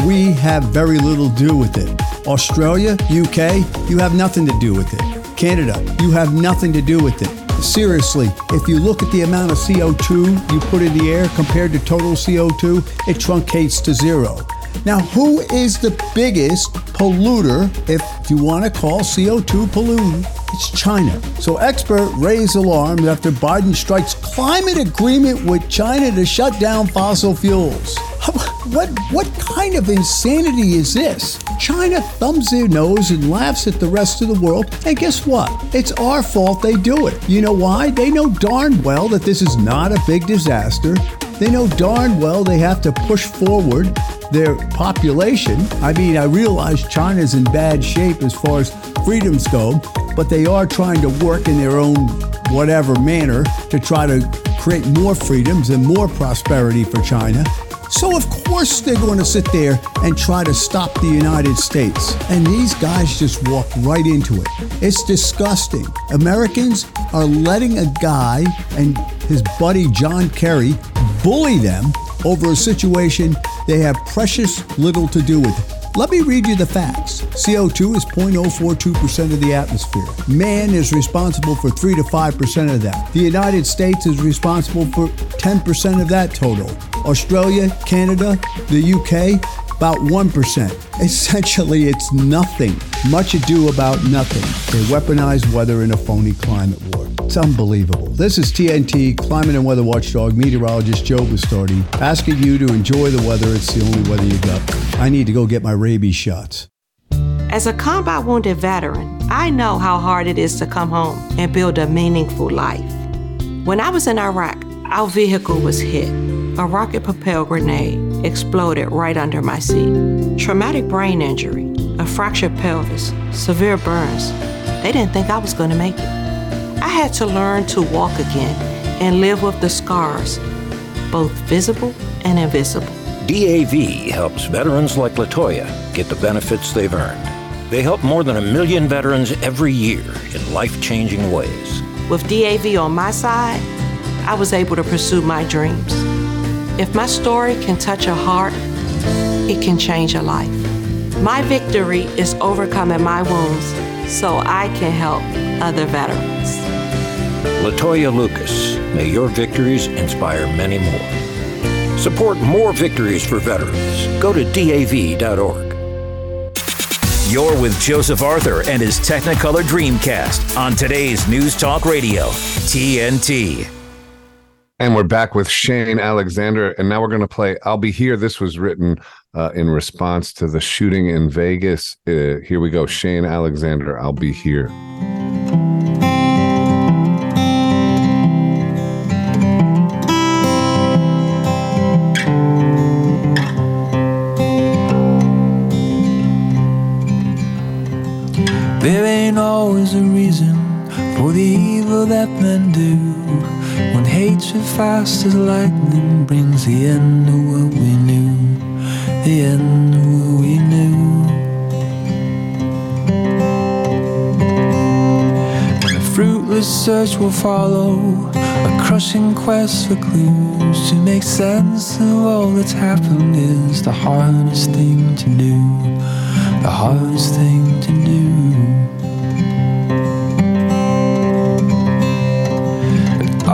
we have very little to do with it. Australia, UK, you have nothing to do with it. Canada, you have nothing to do with it. seriously, if you look at the amount of CO2 you put in the air compared to total CO2, it truncates to zero. Now, who is the biggest polluter, if you want to call CO2 pollutant? It's China. So expert raise alarms after Biden strikes climate agreement with China to shut down fossil fuels. What what kind of insanity is this? China thumbs their nose and laughs at the rest of the world, and guess what? It's our fault they do it. You know why? They know darn well that this is not a big disaster. They know darn well they have to push forward their population. I mean, I realize China's in bad shape as far as freedoms go, but they are trying to work in their own whatever manner to try to create more freedoms and more prosperity for China. So, of course, they're going to sit there and try to stop the United States. And these guys just walk right into it. It's disgusting. Americans are letting a guy and his buddy John Kerry bully them over a situation they have precious little to do with. Let me read you the facts. CO2 is 0.042% of the atmosphere. Man is responsible for 3 to 5% of that. The United States is responsible for 10% of that total. Australia, Canada, the UK, about 1%. Essentially, it's nothing. Much ado about nothing. They weaponize weather in a phony climate war. It's unbelievable. This is TNT Climate and Weather Watchdog meteorologist Joe Bastardi asking you to enjoy the weather. It's the only weather you got. I need to go get my rabies shots. As a combat wounded veteran, I know how hard it is to come home and build a meaningful life. When I was in Iraq, our vehicle was hit. A rocket propelled grenade exploded right under my seat. Traumatic brain injury, a fractured pelvis, severe burns. They didn't think I was going to make it. I had to learn to walk again and live with the scars, both visible and invisible. DAV helps veterans like Latoya get the benefits they've earned. They help more than a million veterans every year in life changing ways. With DAV on my side, I was able to pursue my dreams. If my story can touch a heart, it can change a life. My victory is overcoming my wounds so I can help other veterans. Latoya Lucas, may your victories inspire many more. Support more victories for veterans. Go to DAV.org. You're with Joseph Arthur and his Technicolor Dreamcast on today's News Talk Radio, TNT. And we're back with Shane Alexander, and now we're going to play I'll Be Here. This was written uh, in response to the shooting in Vegas. Uh, here we go Shane Alexander, I'll Be Here. There ain't always a reason for the evil that men do. When hatred fast as lightning brings the end of what we knew, the end of what we knew. And a fruitless search will follow, a crushing quest for clues to make sense of all that's happened is the hardest thing to do, the hardest thing to do.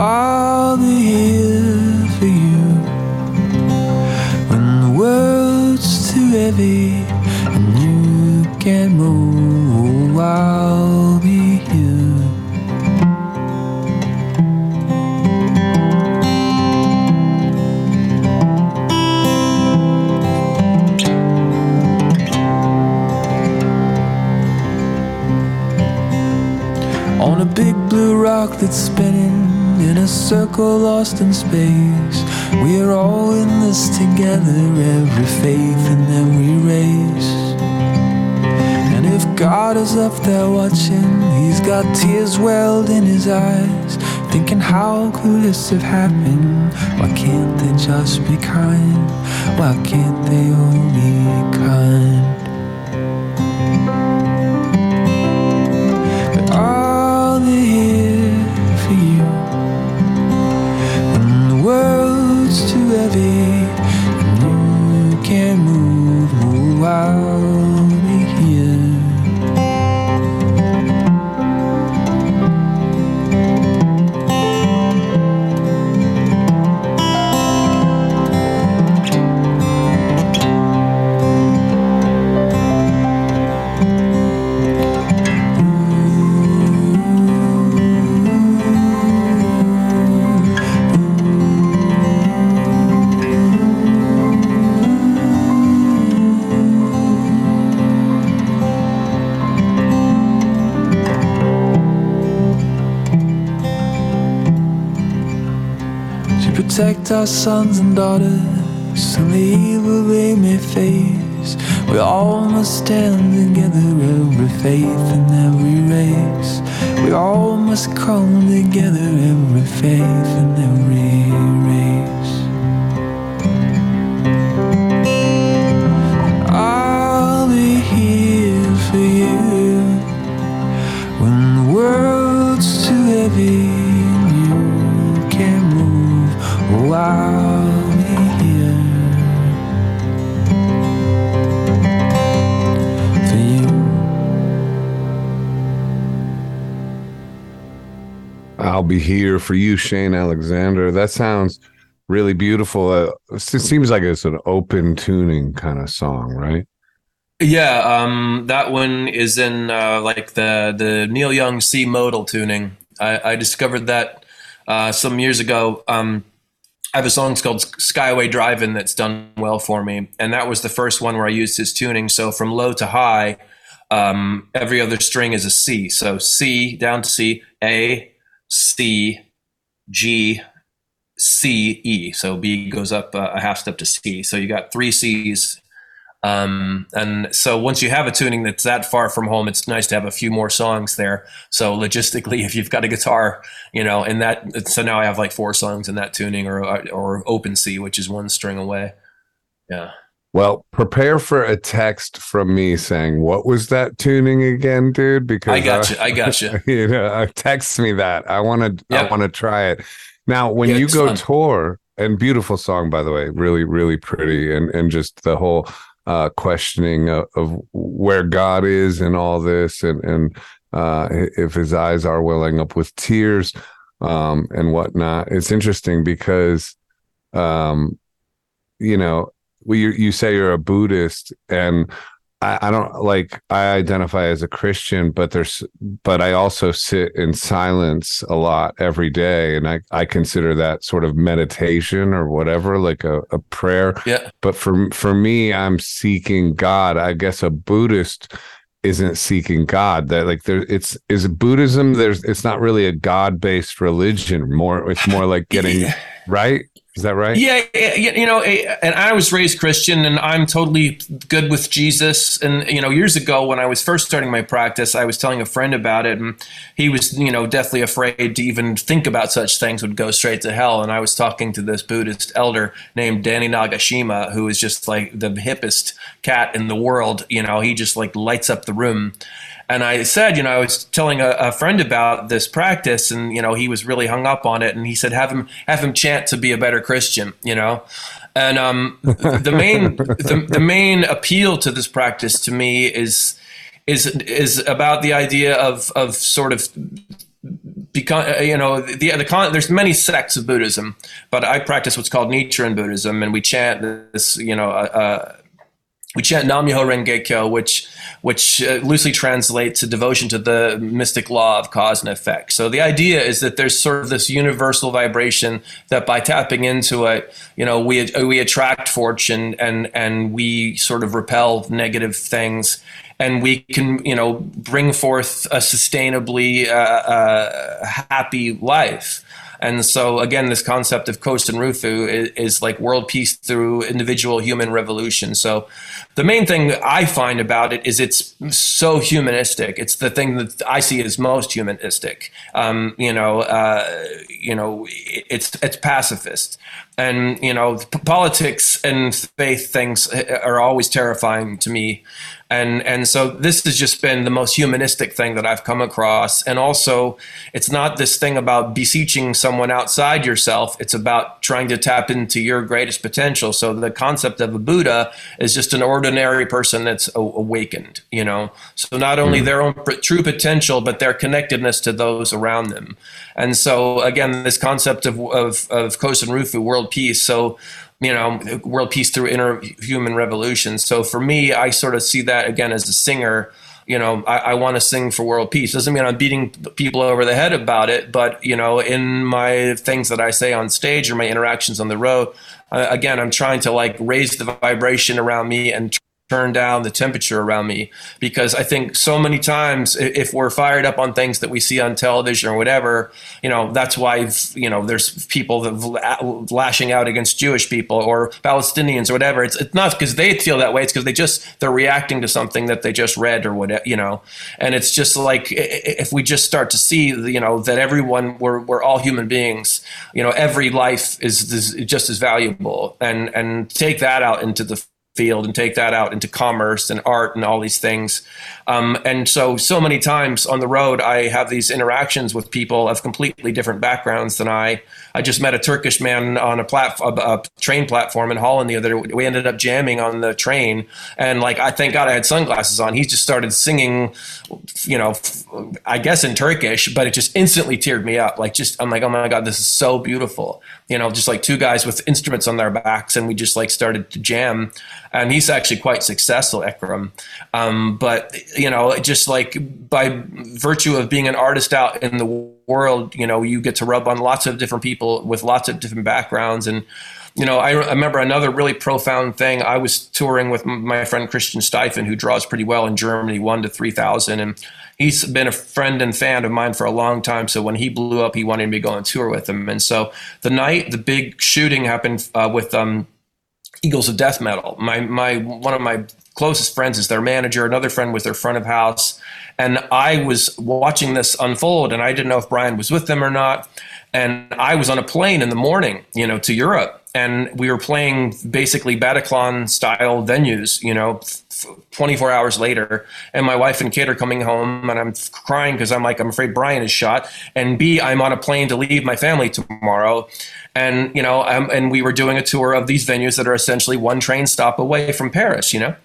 I'll be here for you when the world's too heavy and you can't move. I'll be here. On a big blue rock that's spinning in a circle lost in space. We're all in this together, every faith and every race. And if God is up there watching, He's got tears welled in His eyes, thinking, How could this have happened? Why can't they just be kind? Why can't they all be kind? Oh, protect our sons and daughters from the evil they may face. We all must stand together, every faith and every race. We all must come together, every faith and every race. Be here for you, Shane Alexander. That sounds really beautiful. Uh, it seems like it's an open tuning kind of song, right? Yeah, um, that one is in uh, like the the Neil Young C modal tuning. I, I discovered that uh, some years ago. Um, I have a song called Skyway Driving that's done well for me, and that was the first one where I used his tuning. So from low to high, um, every other string is a C. So C down to C, A, C, G, C, E. So B goes up uh, a half step to C. So you got three C's. Um, and so once you have a tuning that's that far from home, it's nice to have a few more songs there. So logistically, if you've got a guitar, you know, in that, so now I have like four songs in that tuning or, or open C, which is one string away. Yeah. Well, prepare for a text from me saying, "What was that tuning again, dude?" Because I got you. I got you. you know, uh, text me that. I want to. I want to try it. Now, when Yeah, you go fun. tour, and beautiful song by the way, really, really pretty, and and just the whole uh, questioning of, of where God is in all this, and and uh, if His eyes are welling up with tears, um, and whatnot. It's interesting because, um, you know, well, you you say you're a Buddhist, and I, I don't like I identify as a Christian, but there's but I also sit in silence a lot every day, and I I consider that sort of meditation or whatever, like a, a prayer. Yeah. But for for me, I'm seeking God. I guess a Buddhist isn't seeking God. That like there, it's is Buddhism. There's it's not really a God based religion. More it's more like getting right. Is that right? Yeah, you know, eh, and I was raised Christian, and I'm totally good with Jesus. And you know, years ago when I was first starting my practice, I was telling a friend about it, and he was, you know, deathly afraid to even think about such things would go straight to hell. And I was talking to this Buddhist elder named Danny Nagashima, who is just like the hippest cat in the world. You know, he just like lights up the room. And I said, you know, I was telling a, a friend about this practice, and you know, he was really hung up on it. And he said, have him have him chant to be a better Christian, you know. And um, the main the, the main appeal to this practice to me is is is about the idea of of sort of become you know the the con- there's many sects of Buddhism, but I practice what's called Nichiren Buddhism, and we chant this you know uh, uh, we chant Nam Myoho Renge Kyo, which which uh, loosely translates to devotion to the mystic law of cause and effect. So the idea is that there's sort of this universal vibration that by tapping into it, you know, we we attract fortune and and we sort of repel negative things. And we can, you know, bring forth a sustainably uh, uh, happy life. And so, again, this concept of Kosen Rufu is, is like world peace through individual human revolution. So, the main thing I find about it is it's so humanistic. It's the thing that I see as most humanistic. Um, you know, uh, you know, it's it's pacifist, and you know, p- politics and faith things are always terrifying to me. And and so this has just been the most humanistic thing that I've come across. And also, it's not this thing about beseeching someone outside yourself. It's about trying to tap into your greatest potential. So the concept of a Buddha is just an ordinary person that's a- awakened. You know, so not only mm-hmm. their own pr- true potential, but their connectedness to those around them. And so again, this concept of of of Kosen Rufu, world peace. So you know, world peace through inner human revolution. So for me, I sort of see that again as a singer. You know, I, I want to sing for world peace. Doesn't mean I'm beating people over the head about it, but you know, in my things that I say on stage or my interactions on the road, uh, again, I'm trying to like raise the vibration around me and turn down the temperature around me because I think so many times if we're fired up on things that we see on television or whatever, you know, that's why, you know, there's people that lashing out against Jewish people or Palestinians or whatever. It's, it's not because they feel that way. It's because they just, they're reacting to something that they just read or whatever, you know, and it's just like, if we just start to see, you know, that everyone, we're, we're all human beings, you know, every life is, is just as valuable and, and take that out into the field and take that out into commerce and art and all these things. Um, and so, so many times on the road, I have these interactions with people of completely different backgrounds than I. I just met a Turkish man on a, plat- a, a train platform in Holland the other. We ended up jamming on the train, and like I thank God I had sunglasses on. He just started singing, you know, I guess in Turkish, but it just instantly teared me up. Like just I'm like, oh my God, this is so beautiful. You know, just like two guys with instruments on their backs, and we just like started to jam and he's actually quite successful, Ekram. Um, but you know, just like by virtue of being an artist out in the world, you know, you get to rub on lots of different people with lots of different backgrounds and you know, I remember another really profound thing. I was touring with my friend Christian Steiffen, who draws pretty well in Germany, one to 3,000. And he's been a friend and fan of mine for a long time. So when he blew up, he wanted me to go on tour with him. And so the night the big shooting happened uh, with um, Eagles of Death Metal. My my one of my closest friends is their manager. Another friend was their front of house, and I was watching this unfold, and I didn't know if Brian was with them or not. And I was on a plane in the morning, you know, to Europe, and we were playing basically Bataclan style venues, you know, 24 hours later. And my wife and kid are coming home, and I'm crying because I'm like, I'm afraid Brian is shot. And B, I'm on a plane to leave my family tomorrow and you know um, and we were doing a tour of these venues that are essentially one train stop away from paris you know?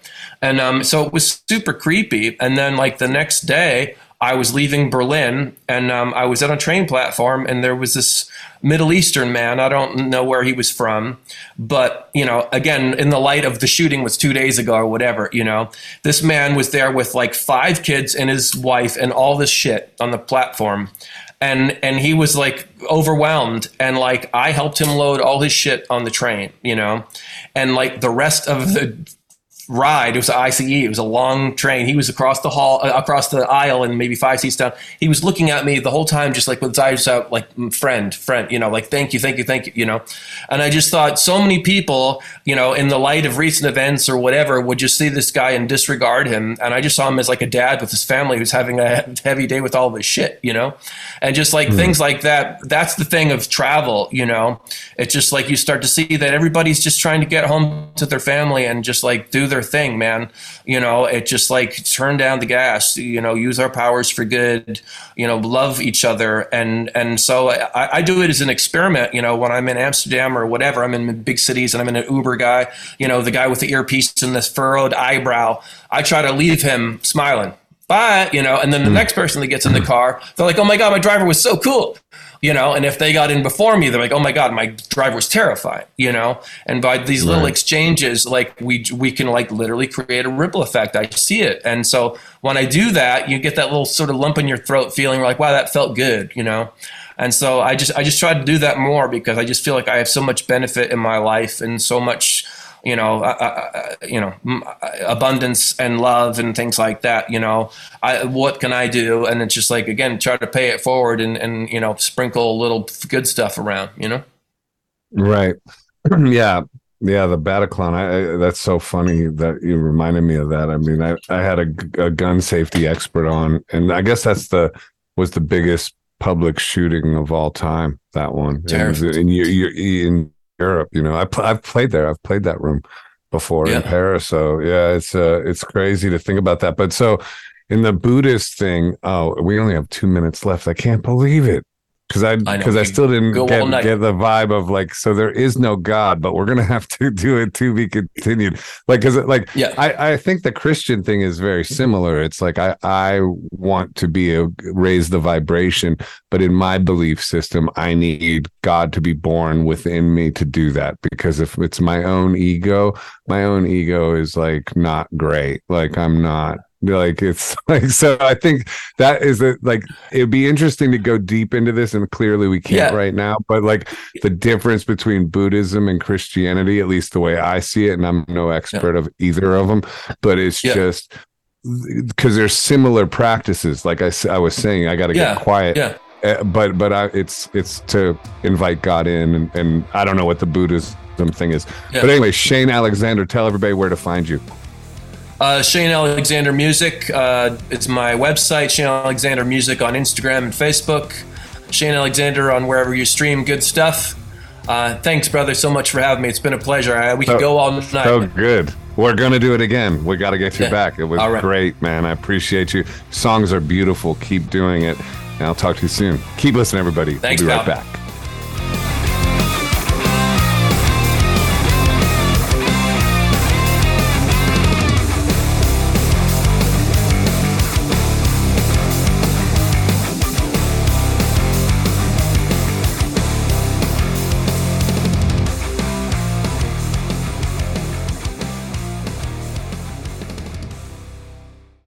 And um, so it was super creepy. And then like the next day i was leaving berlin and um, i was at a train platform and there was this middle eastern man i don't know where he was from but you know again in the light of the shooting was two days ago or whatever you know this man was there with like five kids and his wife and all this shit on the platform and and he was like overwhelmed and like I helped him load all his shit on the train, you know, and like the rest of the ride. It was an ICE. It was a long train. He was across the hall, uh, across the aisle, and maybe five seats down. He was looking at me the whole time, just like with his eyes out, like mm, friend, friend, you know, like thank you, thank you, thank you, you know. And I just thought so many people, you know, in the light of recent events or whatever, would just see this guy and disregard him. And I just saw him as like a dad with his family who's having a heavy day with all of his shit, you know, and just like mm. things like that. That's the thing of travel, you know. It's just like you start to see that everybody's just trying to get home to their family and just like do their thing, man. You know, it just like turn down the gas. You know, use our powers for good. You know, love each other, and and so I, I do it as an experiment. You know, when I'm in Amsterdam or whatever, I'm in big cities and I'm in an Uber guy. You know, the guy with the earpiece and this furrowed eyebrow. I try to leave him smiling. Bye, you know, and then the hmm. next person that gets in the car, they're like, "Oh my god, my driver was so cool." you know and if they got in before me they're like oh my god my driver was terrified you know and by these right. little exchanges like we we can like literally create a ripple effect i see it and so when i do that you get that little sort of lump in your throat feeling like wow that felt good you know and so i just i just try to do that more because i just feel like i have so much benefit in my life and so much you know, uh, uh, uh you know, abundance and love and things like that. You know, I, what can I do? And it's just like again, try to pay it forward and and you know, sprinkle a little good stuff around. You know, right? yeah, yeah. The Bataclan. I, I, that's so funny that you reminded me of that. I mean, I I had a, a gun safety expert on, and I guess that's the was the biggest public shooting of all time. That one, and, and you, you, in Europe. You know, I pl- I've played there. I've played that room before yeah. in Paris. So yeah, it's uh, it's crazy to think about that. But so in the Buddhist thing, oh, we only have two minutes left. I can't believe it because I because I, I, still didn't get, get the vibe of like so there is no God, but we're gonna have to do it to be continued. Like because like yeah, I I think the Christian thing is very similar. It's like I I want to be a raise the vibration, but in my belief system, I need God to be born within me to do that. Because if it's my own ego, my own ego is like not great. Like I'm not Like it's like so. I think that is a, like it'd be interesting to go deep into this, and clearly we can't Yeah. right now. But like the difference between Buddhism and Christianity, at least the way I see it, and I'm no expert of either of them, but it's Yeah. just because there's similar practices. Like i, I was saying, I got to Yeah. get quiet. Yeah. Uh, but but I, it's it's to invite God in, and, and I don't know what the Buddhism thing is. Yeah. But anyway, Shane Alexander, tell everybody where to find you. Uh, Shane Alexander Music. Uh, it's my website, Shane Alexander Music on Instagram and Facebook. Shane Alexander on wherever you stream good stuff. Uh, thanks, brother, so much for having me. It's been a pleasure. I, we could So- go all night. So good. We're gonna do it again. We got to get you Yeah. back. It was right. great, man. I appreciate you. Songs are beautiful. Keep doing it. And I'll talk to you soon. Keep listening, everybody. Thanks, we'll be right back.